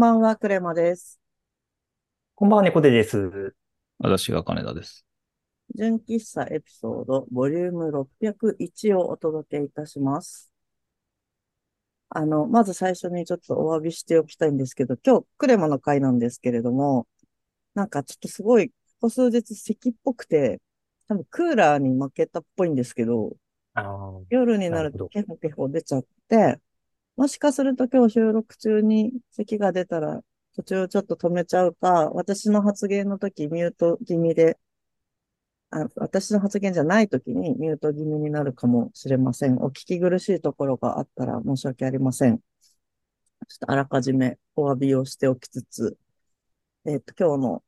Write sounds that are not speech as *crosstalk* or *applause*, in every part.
こんばんは、クレマです。こんばんは、猫背です。私が金田です。純喫茶エピソード、ボリューム601をお届けいたします。あの、まず最初にちょっとお詫びしておきたいんですけど、今日、クレマの回なんですけれども、なんかちょっとすごい、ここ数日咳っぽくて、多分クーラーに負けたっぽいんですけど、夜になるとケホケホ出ちゃって、もしかすると今日収録中に咳が出たら途中ちょっと止めちゃうか、私の発言の時ミュート気味で、あ、私の発言じゃない時にミュート気味になるかもしれません。お聞き苦しいところがあったら申し訳ありません。ちょっとあらかじめお詫びをしておきつつ、えっと、今日の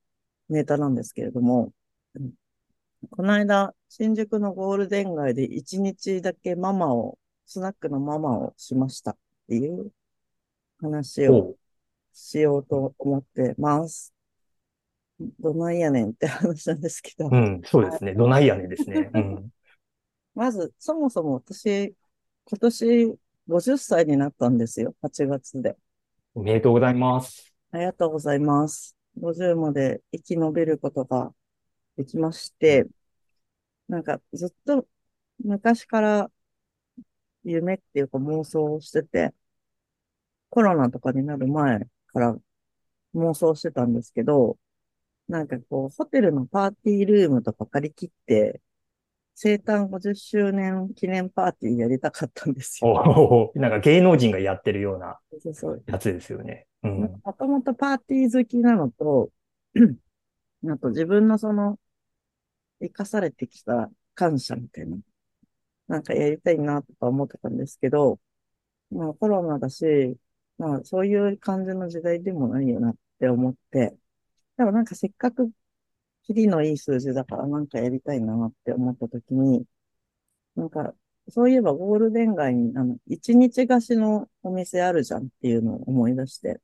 ネタなんですけれども、うんこの間、新宿のゴールデン街で一日だけママを、スナックのママをしましたっていう話をしようと思ってます。どないやねんって話なんですけど、うん、そうですね。どないやねんですね。うん。*laughs* まず、そもそも私、今年50歳になったんですよ。8月で。おめでとうございます。ありがとうございます。50まで生き延びることができまして、なんかずっと昔から夢っていうか妄想をしてて、コロナとかになる前から妄想してたんですけど、なんかこう、ホテルのパーティールームとか借り切って、生誕50周年記念パーティーやりたかったんですよ。なんか芸能人がやってるようなやつですよね。うん。もともとパーティー好きなのと、*clears throat* あと自分のその、生かされてきた感謝みたいな、なんかやりたいなとか思ってたんですけど、まあコロナだし、まあそういう感じの時代でもないよなって思って、でもなんかせっかく、キリのいい数字だからなんかやりたいなって思った時に、なんか、そういえばゴールデン街に、あの、一日貸しのお店あるじゃんっていうのを思い出して、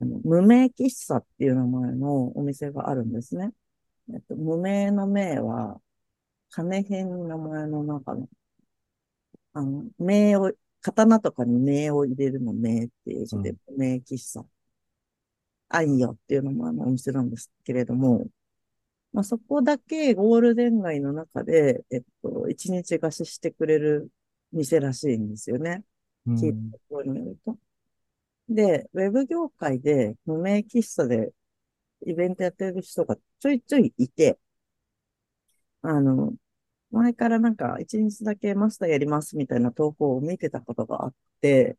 あの無名喫茶っていう名前のお店があるんですね。えっと、無名の名は、金編の名前の中の、あの、名を、刀とかに名を入れるの名っていう字で、うん無名喫茶。あいよっていう名前のお店なんですけれども、まあ、そこだけゴールデン街の中で、えっと、一日貸ししてくれる店らしいんですよね。うん聞いたところによると。で、ウェブ業界で無名喫茶でイベントやってる人がちょいちょいいて、あの、前からなんか一日だけマスターやりますみたいな投稿を見てたことがあって、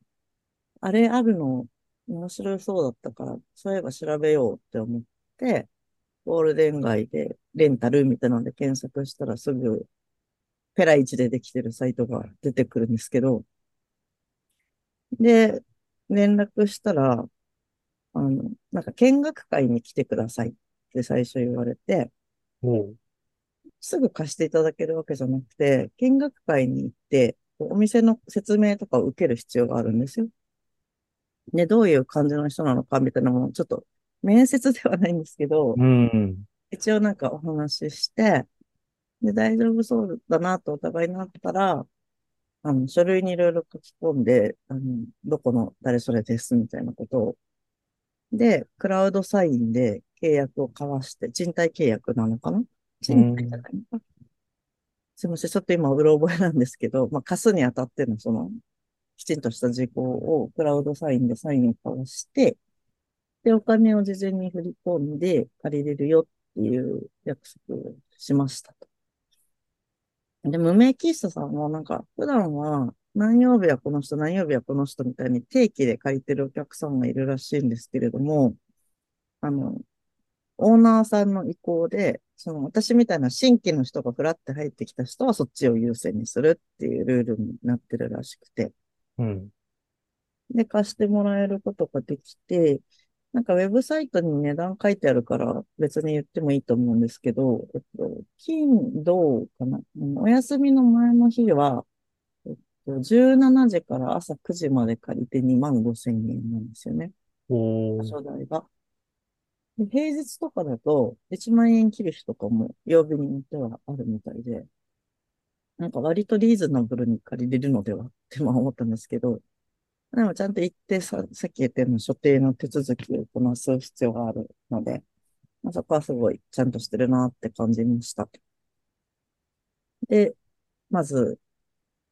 あれあるの面白そうだったから、そういえば調べようって思って、ゴールデン街でレンタルみたいなので検索したらすぐペライチでできてるサイトが出てくるんですけど、で、連絡したら、あの、なんか見学会に来てくださいって最初言われて、すぐ貸していただけるわけじゃなくて、見学会に行って、お店の説明とかを受ける必要があるんですよ。で、どういう感じの人なのかみたいなものを、ちょっと面接ではないんですけど、うん。一応なんかお話しして、で、大丈夫そうだなとお互いになったら、あの、書類にいろいろ書き込んで、あの、どこの誰それですみたいなことを。で、クラウドサインで契約を交わして、賃貸契約なのかなすいません、ちょっと今、うろ覚えなんですけど、まあ、貸すにあたってのその、きちんとした事項をクラウドサインでサインを交わして、で、お金を事前に振り込んで借りれるよっていう約束をしましたと。で、無名喫茶さんはなんか、普段は何曜日はこの人、何曜日はこの人みたいに定期で借りてるお客さんがいるらしいんですけれども、あの、オーナーさんの意向で、その私みたいな新規の人がフラって入ってきた人はそっちを優先にするっていうルールになってるらしくて。うん。で、貸してもらえることができて、なんかウェブサイトに値段書いてあるから別に言ってもいいと思うんですけど、えっと、金、土かな。うんお休みの前の日は、えっと、17時から朝9時まで借りて2万5千円なんですよね。おー場所代が。平日とかだと1万円切る日とかも曜日によってはあるみたいで、なんか割とリーズナブルに借りれるのではって思ったんですけど、でもちゃんと行ってさ、さっき言ったような所定の手続きをこなす必要があるので、まあ、そこはすごいちゃんとしてるなって感じました。で、まず、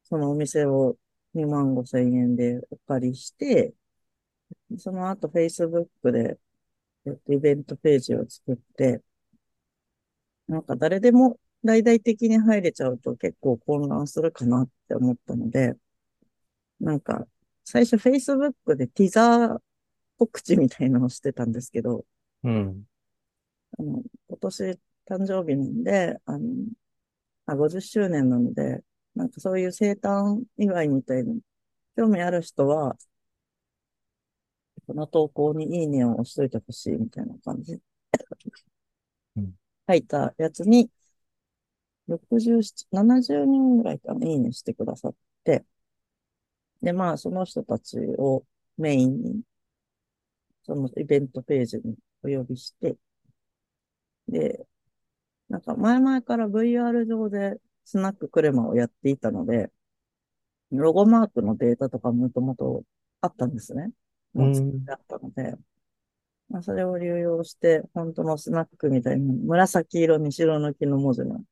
そのお店を2万5千円でお借りして、その後 Facebook で、えっと、イベントページを作って、なんか誰でも大々的に入れちゃうと結構混乱するかなって思ったので、なんか、最初 Facebook でティザー告知みたいなのをしてたんですけど、うん。あの、今年誕生日なんで、あの、あ、50周年なので、なんかそういう生誕祝いみたいな、興味ある人は、この投稿にいいねを押しといてほしいみたいな感じ。うん、書いたやつに、67、70人ぐらいかな、いいねしてくださって、で、まあ、その人たちをメインに、そのイベントページにお呼びして、で、なんか前々から VR 上でスナッククレマをやっていたので、ロゴマークのデータとかもともとあったんですね。もう作ってあったので、まあ、それを流用して、本当のスナックみたいな紫色に白抜きの文字の、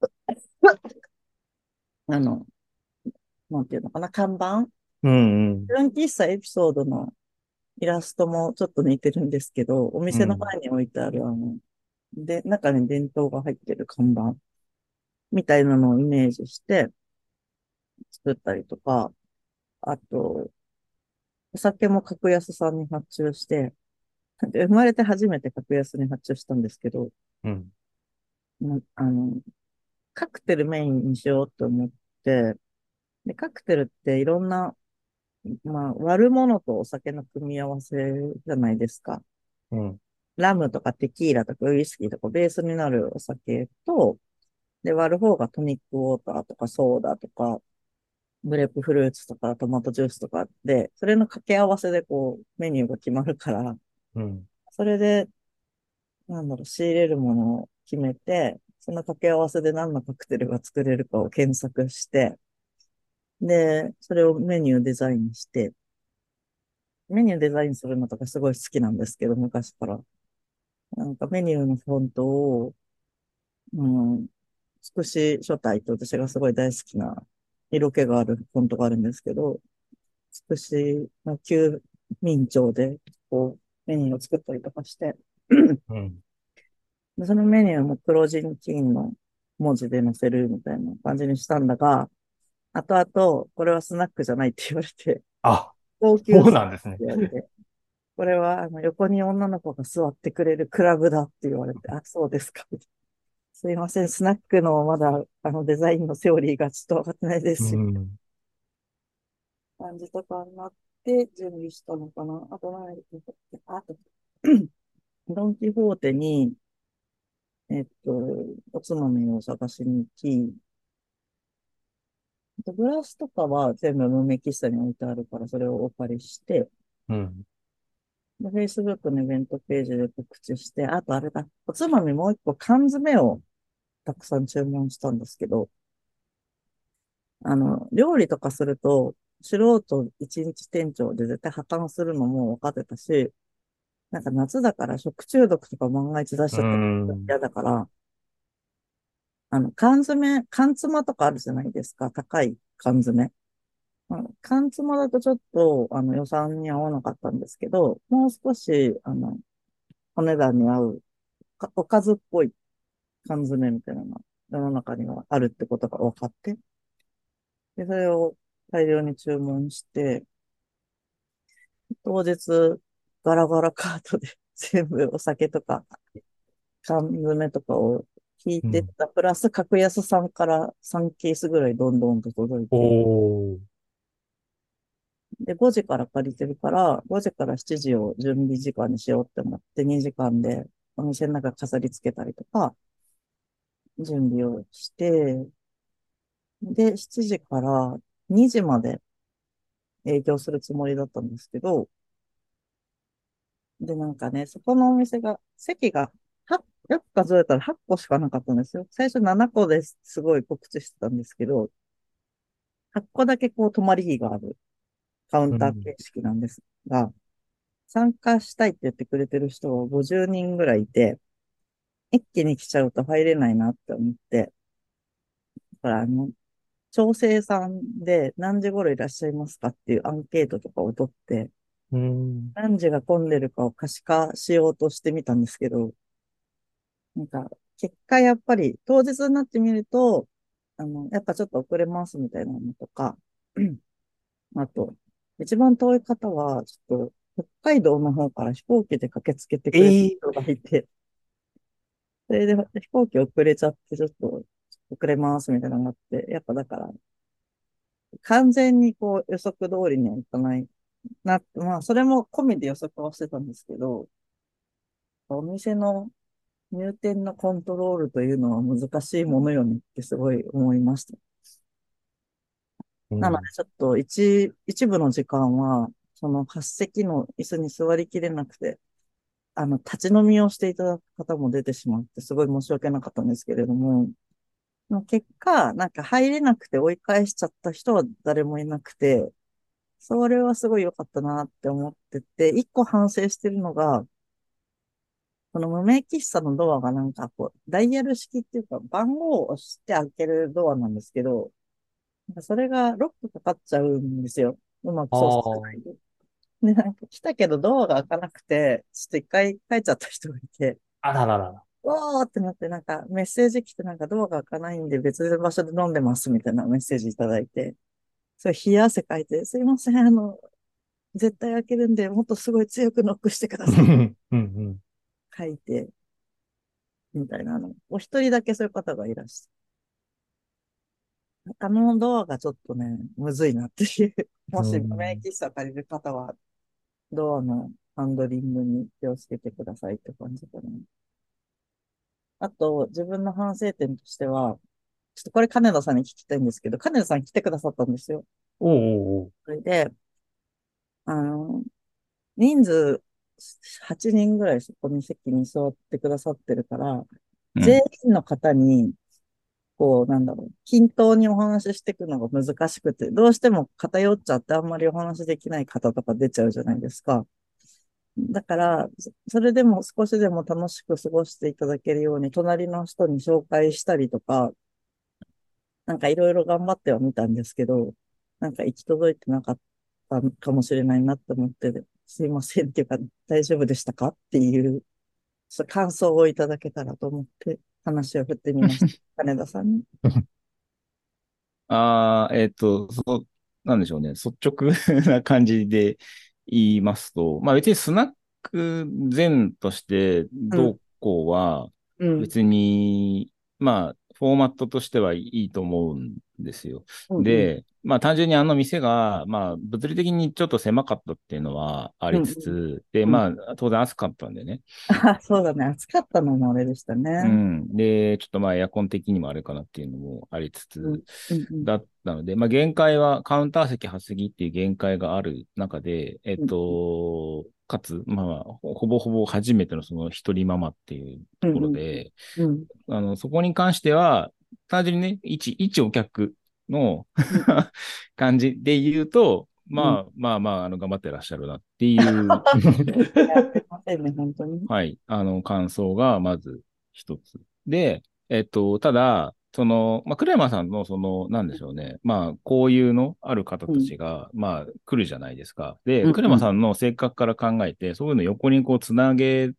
*laughs* あの、なんていうのかな、看板？うんうん。純喫茶エピソードのイラストもちょっと似てるんですけど、お店の前に置いてある、あの、で、中に電灯が入ってる看板みたいなのをイメージして作ったりとか、あと、お酒も格安さんに発注して、で生まれて初めて格安に発注したんですけど、うん。あの、カクテルメインにしようと思って、で、カクテルっていろんな、まあ、割るものとお酒の組み合わせじゃないですか。うん。ラムとかテキーラとかウイスキーとかベースになるお酒と、で、割る方がトニックウォーターとかソーダとか、グレープフルーツとかトマトジュースとかで、それの掛け合わせでこう、メニューが決まるから、うん。それで、なんだろう、仕入れるものを決めて、その掛け合わせで何のカクテルが作れるかを検索して、で、それをメニューデザインして、メニューデザインするのとかすごい好きなんですけど、昔から。なんかメニューのフォントを、うん、つくし書体と私がすごい大好きな色気があるフォントがあるんですけど、つくしの旧民庁で、こう、メニューを作ったりとかして、うん、でそのメニューも黒人金の文字で載せるみたいな感じにしたんだが、後々、これはスナックじゃないって言われて、あ、高級そうなんですね。これは、あの、横に女の子が座ってくれるクラブだって言われて、あ、そうですか。すいません、スナックのまだ、あの、デザインのセオリーがちょっとわかってないですし、うん、感じとかになって準備したのかな。あと何あと、*clears throat* ドンキホーテに、えっと、おつまみを探しに行き、グラスとかは全部無名喫茶に置いてあるから、それをお借りして、うん。で、Facebook のイベントページで告知して、あとあれだ、おつまみもう一個缶詰をたくさん注文したんですけど、あの、料理とかすると、素人一日店長で絶対破綻するのも分かってたし、なんか夏だから食中毒とか万が一出しちゃったら嫌だから、あの、缶詰、缶詰とかあるじゃないですか。高い缶詰。缶詰だとちょっと、あの、予算に合わなかったんですけど、もう少し、あの、お値段に合う、おかずっぽい缶詰みたいなのが世の中にはあるってことが分かって、で、それを大量に注文して、当日、ガラガラカートで *laughs* 全部お酒とか、缶詰とかを引いてった、うん、プラス格安さんから3ケースぐらいどんどんと届いて、で、5時から借りてるから、5時から7時を準備時間にしようって思って、2時間でお店の中飾り付けたりとか、準備をして、で、7時から2時まで営業するつもりだったんですけど、で、なんかね、そこのお店が、席が8、よく数えたら8個しかなかったんですよ。最初7個ですすごい告知してたんですけど、8個だけこう泊まり木があるカウンター形式なんですが、参加したいって言ってくれてる人が50人ぐらいいて、一気に来ちゃうと入れないなって思って、だからあの、調整さんで何時頃いらっしゃいますかっていうアンケートとかを取って、うん。何時が混んでるかを可視化しようとしてみたんですけど、なんか、結果やっぱり当日になってみると、あの、やっぱちょっと遅れますみたいなのとか、*clears throat* あと、一番遠い方は、ちょっと、北海道の方から飛行機で駆けつけてくれる人がいて、それで飛行機遅れちゃって、ちょっと遅れますみたいなのがあって、やっぱだから、完全にこう予測通りにはいかないなって、まあ、それも込みで予測はしてたんですけど、お店の入店のコントロールというのは難しいものよねってすごい思いました。なので、ちょっと一、一部の時間は、その8席の椅子に座りきれなくて、あの、立ち飲みをしていただく方も出てしまって、すごい申し訳なかったんですけれども、の結果、なんか入れなくて追い返しちゃった人は誰もいなくて、それはすごい良かったなって思ってて、一個反省してるのが、この無名喫茶のドアがなんかこう、ダイヤル式っていうか番号を押して開けるドアなんですけど、それがロックかかっちゃうんですよ。うまく操作しないで。で、なんか来たけどドアが開かなくて、ちょっと一回帰っちゃった人がいて、あらららら。わーってなって、なんかメッセージ来て、なんかドアが開かないんで別の場所で飲んでますみたいなメッセージいただいて、それ冷や汗かいて、すいません、あの、絶対開けるんで、もっとすごい強くノックしてください。うんうん。書いて、みたいなの。お一人だけそういう方がいらして。あのドアがちょっとね、むずいなっていう。もし、うん免疫室借りる方は、ドアのハンドリングに気をつけてくださいって感じかな。あと、自分の反省点としては、ちょっとこれ金田さんに聞きたいんですけど、金田さん来てくださったんですよ。おうおう。それで、あの、人数8人ぐらいそこに席に座ってくださってるから、うん全員の方に、こう、なんだろう、均等にお話ししていくのが難しくて、どうしても偏っちゃってあんまりお話しできない方とか出ちゃうじゃないですか。だから、それでも少しでも楽しく過ごしていただけるように、隣の人に紹介したりとか、なんかいろいろ頑張ってはみたんですけど、なんか行き届いてなかったかもしれないなって思って、すいませんっていうか、大丈夫でしたかってい、う感想をいただけたらと思って話を振ってみました。*laughs* 金田さんに。ああ、えっと、そう、なんでしょうね。率直な感じで言いますと、まあ別にスナック全としてどうこうはうん。別に、まあフォーマットとしてはいいと思うんですよ。うん、で、まあ単純にあの店が、まあ物理的にちょっと狭かったっていうのはありつつ、で、うんまあ当然暑かったんでね。あ、*laughs* そうだね。暑かったのもあれでしたね。うん。で、ちょっとまあエアコン的にもあれかなっていうのもありつつ、うんうんだったので、まあ、限界は、カウンター席8席っていう限界がある中で、えっと、かつ、まあ、ほほぼほぼ初めてのその一人ママっていうところで、うん。あの、そこに関しては、単純にね、一、一お客の *laughs* 感じで言うと、まあ、まあまあ、あの、頑張ってらっしゃるなっていう、*laughs* ね。はい、あの、感想がまず一つ。で、えっと、ただ、その、まあ、クレマさんの、その、なんでしょうね。まあ、交友のある方たちが、まあ、来るじゃないですか。でうん、クレマさんの性格から考えて、そういうの横にこう、つなげ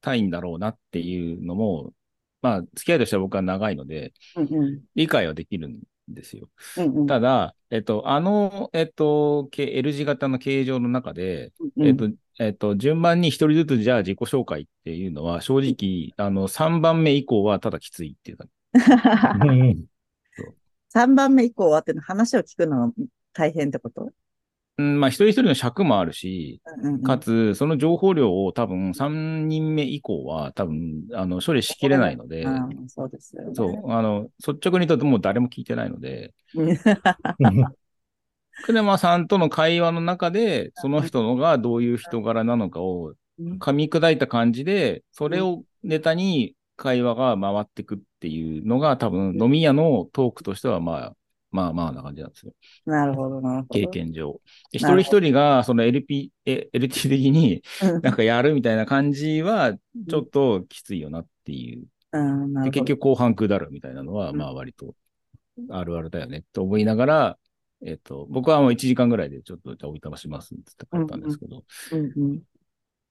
たいんだろうなっていうのも、まあ、付き合いとしては僕は長いので、うんうん。理解はできるんですよ。うんうん。ただ、えっと、あの、えっと、け L 字型の形状の中で、うんえっと、えっと、順番に一人ずつじゃあ自己紹介っていうのは、正直、あの、3番目以降はただきついっていうか。3番目以降はっていうの話を聞くのは大変ってこと？うん、まあ、一人一人の尺もあるし、うんうんかつ、その情報量を多分3人目以降は多分、あの、処理しきれないので、そうですよね。そう、あの、率直に言うともう誰も聞いてないので、*laughs* うん。クレマさんとの会話の中で、その人のがどういう人柄なのかを噛み砕いた感じで、それをネタに会話が回ってくっていうのが多分飲み屋のトークとしてはまあ、まあまあな感じなんですよ。なるほど、なるほど。経験上。で一人一人が、その LP、え LT 的にうん。なんかやるみたいな感じは、ちょっときついよなっていう。うん、結るほど。局後半下るみたいなのは、うんまあ割とあるあるだよねと思いながら、えっ、と、僕はもう1時間ぐらいでちょっとじゃあおいたましますって書いたんですけど、うんうん。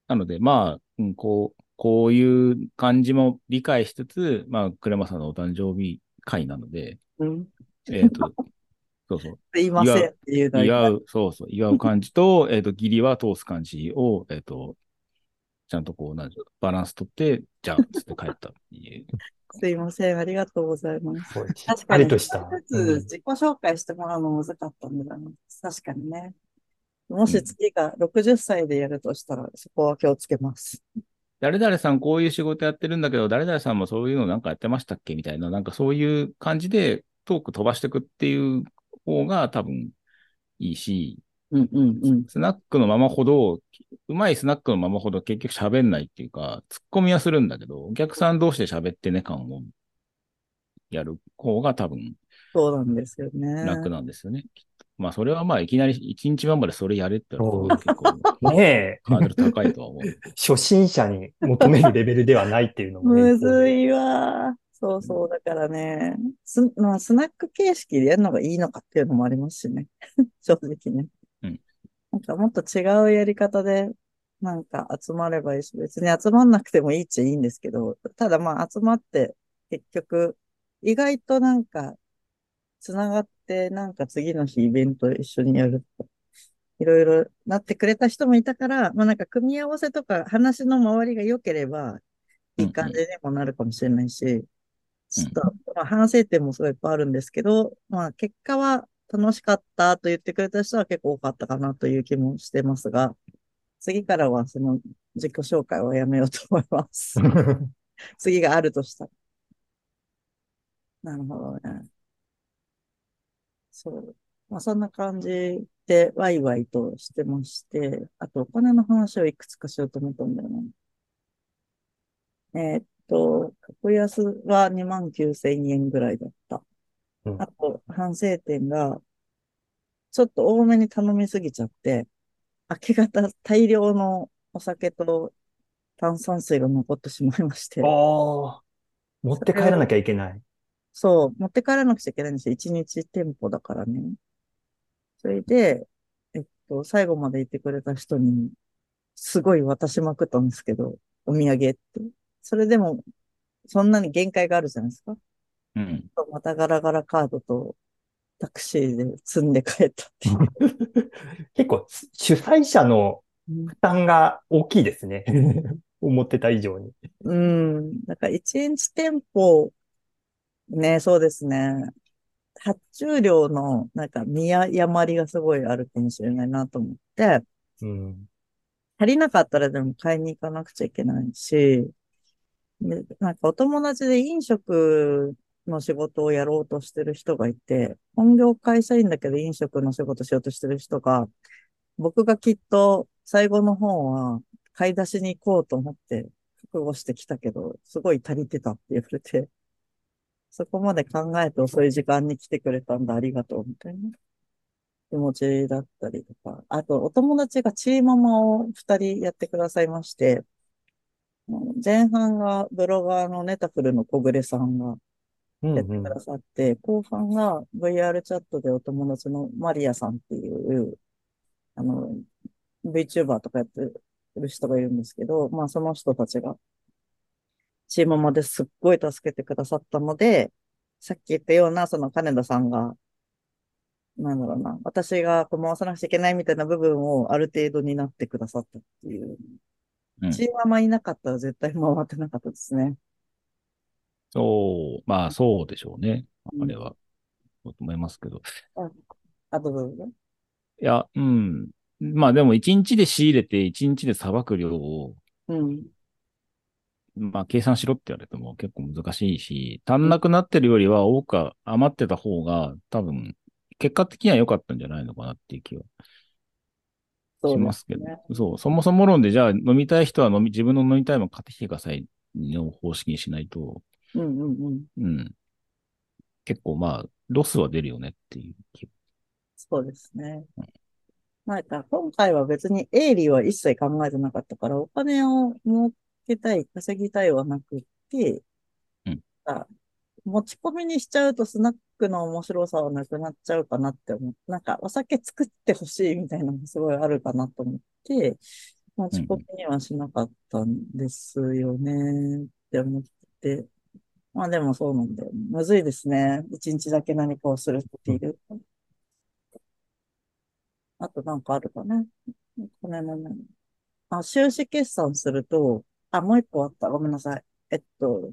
なので、まあ、うん、こう、こういう感じも理解しつつ、まあ、クレマさんのお誕生日会なので、うん。えっ、と、そうそう、*laughs* すいませんっていうの祝う、そうそう、祝う感じと、*laughs* えっと、義理は通す感じを、えっ、と、ちゃんとこう、なんバランス取って、じゃあ、つって帰ったっていう。*laughs* すいません。ありがとうございます。そうしっ確かに、とした。自己紹介してもらうの難かったんだな。確かにね。もし次が60歳でやるとしたら、そこは気をつけます。誰々さんこういう仕事やってるんだけど、誰々さんもそういうのなんかやってましたっけ？みたいな、なんかそういう感じでトーク飛ばしていくっていう方が多分いいし、うんうんうん。スナックのままほど、うまいスナックのままほど結局喋んないっていうか、突っ込みはするんだけど、お客さん同士で喋ってね感をやる方が多分そうなんですよね。楽なんですよね。きっとまあそれはまあいきなり一日目までそれやれって言われると結構 *laughs* ねえ、ハードル高いとは思う。*laughs* 初心者に求めるレベルではないっていうのもね。むずいわ。そうそう。だからね、ス,、まあ、スナック形式でやるのがいいのかっていうのもありますしね。*laughs* 正直ね。うんなんかもっと違うやり方で、なんか集まればいいし、別に集まんなくてもいいっちゃいいんですけど、ただまあ集まって結局、意外となんか、つながって、なんか次の日イベント一緒にやるといろいろなってくれた人もいたから、まあなんか組み合わせとか話の周りが良ければ、いい感じにもなるかもしれないし、ちょっと、まあ、反省点もすごいいっぱいあるんですけど、まあ結果は楽しかったと言ってくれた人は結構多かったかなという気もしてますが、次からはその自己紹介はやめようと思います。*laughs* 次があるとしたら。なるほどね。そう。まあそんな感じでワイワイとしてまして、あとお金の話をいくつかしようと思ったんだよな。えーっと、格安は2万9千円ぐらいだった。うんあと、反省点が、ちょっと多めに頼みすぎちゃって、明け方大量のお酒と炭酸水が残ってしまいまして。ああ、持って帰らなきゃいけない。そう、持って帰らなくちゃいけないんですよ。一日店舗だからね。それで、えっと、最後までいてくれた人に、すごい渡しまくったんですけど、お土産って。それでも、そんなに限界があるじゃないですか。うん。またガラガラカードとタクシーで積んで帰ったっていう。*laughs* 結構、主催者の負担が大きいですね。*laughs* 思ってた以上に。うん。だから一日店舗、ね、そうですね。発注量の、なんか見誤りがすごいあるかもしれないなと思って、うん。足りなかったらでも買いに行かなくちゃいけないし、で、なんかお友達で飲食の仕事をやろうとしてる人がいて、本業会社員だけど飲食の仕事しようとしてる人が、僕がきっと最後の方は買い出しに行こうと思って覚悟してきたけど、すごい足りてたって言われて、そこまで考えて遅い時間に来てくれたんだ、ありがとう、みたいな。気持ちだったりとか。あと、お友達がチーママを二人やってくださいまして、前半がブロガーのネタフルの小暮さんがうんうんやってくださって、後半が VR チャットでお友達のマリアさんっていう、あの、VTuber とかやってる人がいるんですけど、まあその人たちが、チームまですっごい助けてくださったので、さっき言ったような、その金田さんが、なんだろうな、私がこう回さなくちゃいけないみたいな部分をある程度になってくださったっていう。うんチーママいなかったら絶対回ってなかったですね。そう、まあそうでしょうね。うんあれは。そうと思いますけど。あとどうぞ。いや、うん。まあでも一日で仕入れて一日でさばく量を、うん。まあ計算しろって言われても結構難しいし、足んなくなってるよりは多く余ってた方が多分結果的には良かったんじゃないのかなっていう気はしますけど。ね。そう、そもそも論でじゃあ飲みたい人は飲み、自分の飲みたいもの買ってきてくださいの方式にしないと、うんうんうん。うん。結構まあ、ロスは出るよねっていう気。そうですね。なんか、今回は別に営利は一切考えてなかったから、お金を儲けたい、稼ぎたいはなくて、うんあ持ち込みにしちゃうとスナックの面白さはなくなっちゃうかなって思う。なんか、お酒作ってほしいみたいなのもすごいあるかなと思って、持ち込みにはしなかったんですよねって思って。まあでもそうなんだよ。むずいですね。一日だけ何かをするっていう。あとなんかあるかな。これもね。あ、収支決算すると、あ、もう一個あった。ごめんなさい。えっと、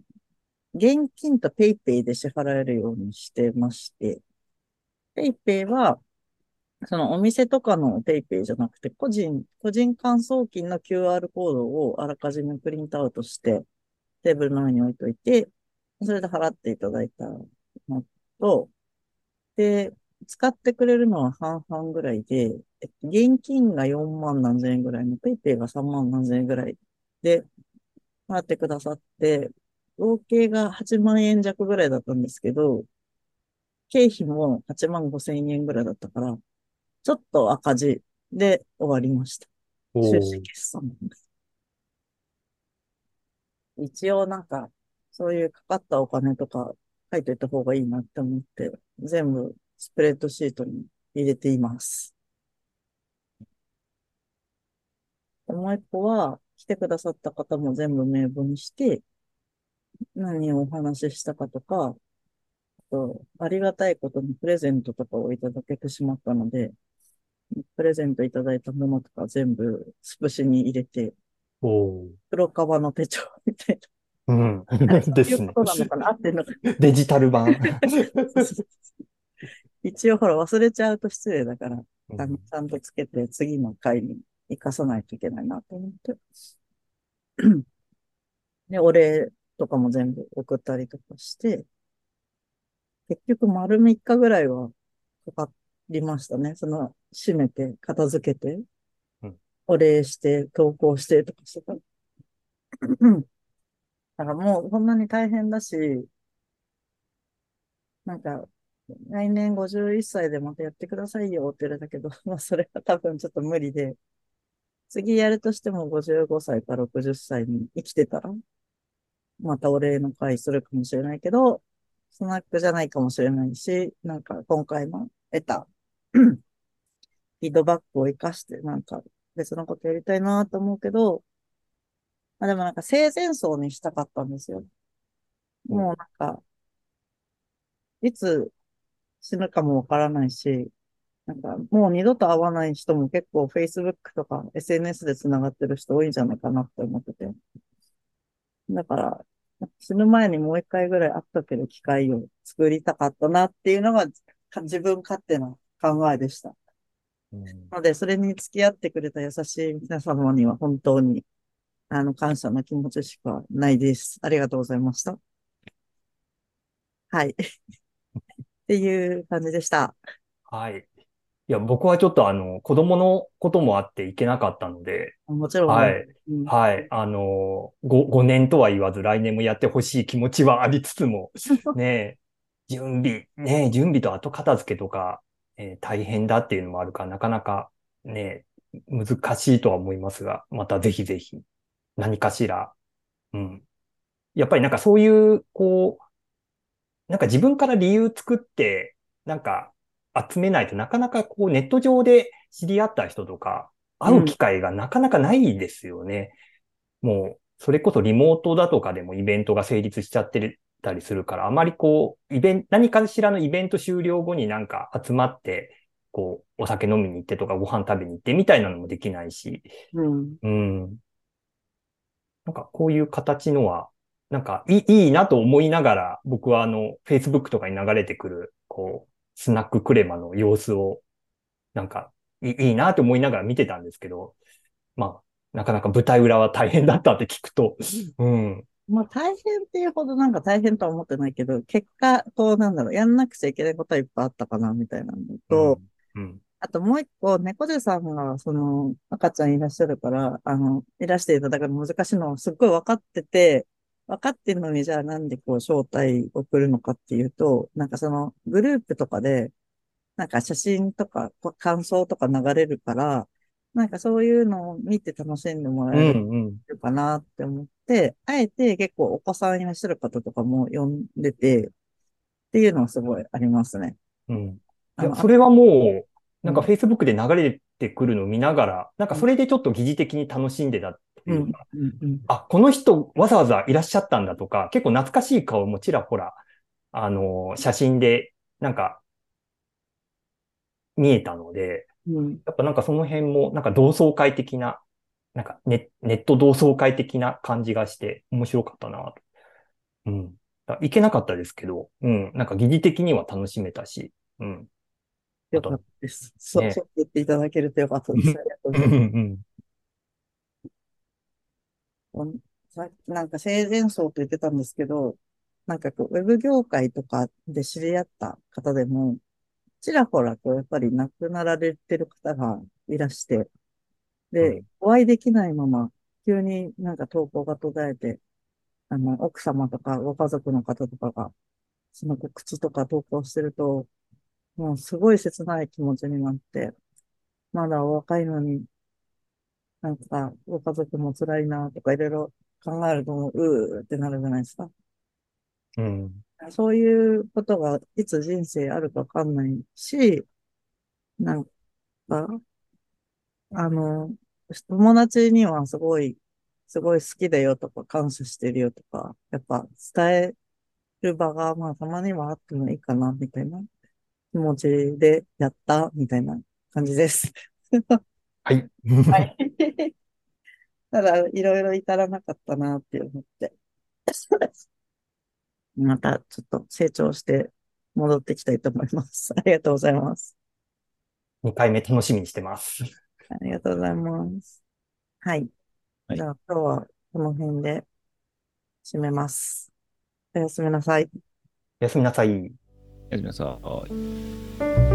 現金とペイペイで支払えるようにしてまして、ペイペイは、そのお店とかのペイペイじゃなくて、個人、個人間送金の QR コードをあらかじめプリントアウトして、テーブルの上に置いといて、それで払っていただいたのと、で、使ってくれるのは半々ぐらいで、現金が4万何千円ぐらいの、ペイペイが3万何千円ぐらいで、払ってくださって、合計が8万円弱ぐらいだったんですけど、経費も8万5千円ぐらいだったから、ちょっと赤字で終わりました。お収支ー決算。一応なんか、そういうかかったお金とか書いといた方がいいなって思って、全部スプレッドシートに入れています。でもう一個は、来てくださった方も全部名簿にして、何をお話ししたかとか、あと、ありがたいことにプレゼントとかをいただけてしまったので、プレゼントいただいたものとか全部スプシに入れて、おー黒革の手帳みたいうん。な。そうですねいうことなのかな合ってんのかなデジタル版。*laughs* 一応ほら忘れちゃうと失礼だから、ちゃんとつけて次の回に生かさないといけないなと思って。*clears throat* で、お礼とかも全部送ったりとかして、結局丸3日ぐらいはかかりましたね。その、閉めて、片付けてうん、お礼して、投稿してとかしてた。う *clears throat* んだからもうこんなに大変だし、なんか、来年51歳でまたやってくださいよって言われたけど、*laughs* まあそれは多分ちょっと無理で、次やるとしても55歳か60歳に生きてたら、またお礼の会するかもしれないけど、スナックじゃないかもしれないし、なんか今回の得た *clears throat* フィードバックを活かして、なんか別のことやりたいなと思うけど、まあでもなんか生前葬にしたかったんですよ。もうなんか、いつ死ぬかもわからないし、なんかもう二度と会わない人も結構 Facebook とか SNS で繋がってる人多いんじゃないかなって思ってて。だから、死ぬ前にもう一回ぐらい会っとける機会を作りたかったなっていうのがか自分勝手な考えでした。うんなので、それに付き合ってくれた優しい皆様には本当に、あの、感謝の気持ちしかないです。ありがとうございました。はい。*laughs* っていう感じでした。はい。いや、僕はちょっとあの、子供のこともあって行けなかったので、もちろん、はい。うんはい。あの、5、5年とは言わず来年もやってほしい気持ちはありつつも、*laughs* ねえ、準備、ねえ、準備と後片付けとか、えー大変だっていうのもあるから、なかなかねえ、難しいとは思いますが、またぜひぜひ、何かしら、うん。やっぱりなんかそういう、こう、なんか自分から理由作って、なんか集めないとなかなかこうネット上で知り合った人とか会う機会がなかなかないですよね。もう、それこそリモートだとかでもイベントが成立しちゃってたりするから、あまりこう、イベント、何かしらのイベント終了後になんか集まって、こう、お酒飲みに行ってとかご飯食べに行ってみたいなのもできないし、うん。うん。なんかこういう形のは、なんかいいいいなと思いながら、僕はあの、Facebook とかに流れてくる、こう、スナッククレマの様子を、なんかいいいいなと思いながら見てたんですけど、まあ、なかなか舞台裏は大変だったって聞くと、うん。まあ大変っていうほどなんか大変とは思ってないけど、結果、こうなんだろう、やんなくちゃいけないことはいっぱいあったかな、みたいなのと、うん。あともう一個、猫背さんが、その、赤ちゃんいらっしゃるから、あの、いらしていただくの難しいのはすっごい分かってて、分かってるのに、じゃあなんでこう招待送るのかっていうと、なんかそのグループとかで、なんか写真とか感想とか流れるから、なんかそういうのを見て楽しんでもらえるかなって思って、あえて結構お子さんいらっしゃる方とかも呼んでて、っていうのはすごいありますね。うん。いや、それはもう、なんか Facebook で流れてくるのを見ながら、なんかそれでちょっと疑似的に楽しんでたっていうか、あ、この人わざわざいらっしゃったんだとか、結構懐かしい顔もちらほら、あの、写真で、なんか、見えたので、うん、やっぱなんかその辺も、なんか同窓会的な、なんかネネット同窓会的な感じがして面白かったなと。うん。行けなかったですけど、うん。なんか疑似的には楽しめたし、うん。よかったです。そう、ね、そう言っていただけるとよかったです。ありがとうございます。さっきなんか生前葬と言ってたんですけど、なんかこう、ウェブ業界とかで知り合った方でも、ちらほらこう、やっぱり亡くなられてる方がいらして、で、お会いできないまま、急になんか投稿が途絶えて、あの、奥様とかご家族の方とかが、その告知とか投稿してると、もうすごい切ない気持ちになって、まだお若いのに、なんか、ご家族も辛いなとかいろいろ考えると、うーってなるじゃないですか。うん。そういうことがいつ人生あるかわかんないし、なんか、あの、友達にはすごい、すごい好きだよとか感謝してるよとか、やっぱ伝える場がまあたまにはあってもいいかな、みたいな気持ちでやった、みたいな感じです。はい。はい。*laughs* ただ、いろいろ至らなかったなって思って。*laughs* またちょっと成長して戻ってきたいと思います。*laughs* ありがとうございます。2回目楽しみにしてます。ありがとうございます。はい。はい、じゃあ今日はこの辺で締めます。おやすみなさい。おやすみなさい。おやすみなさい。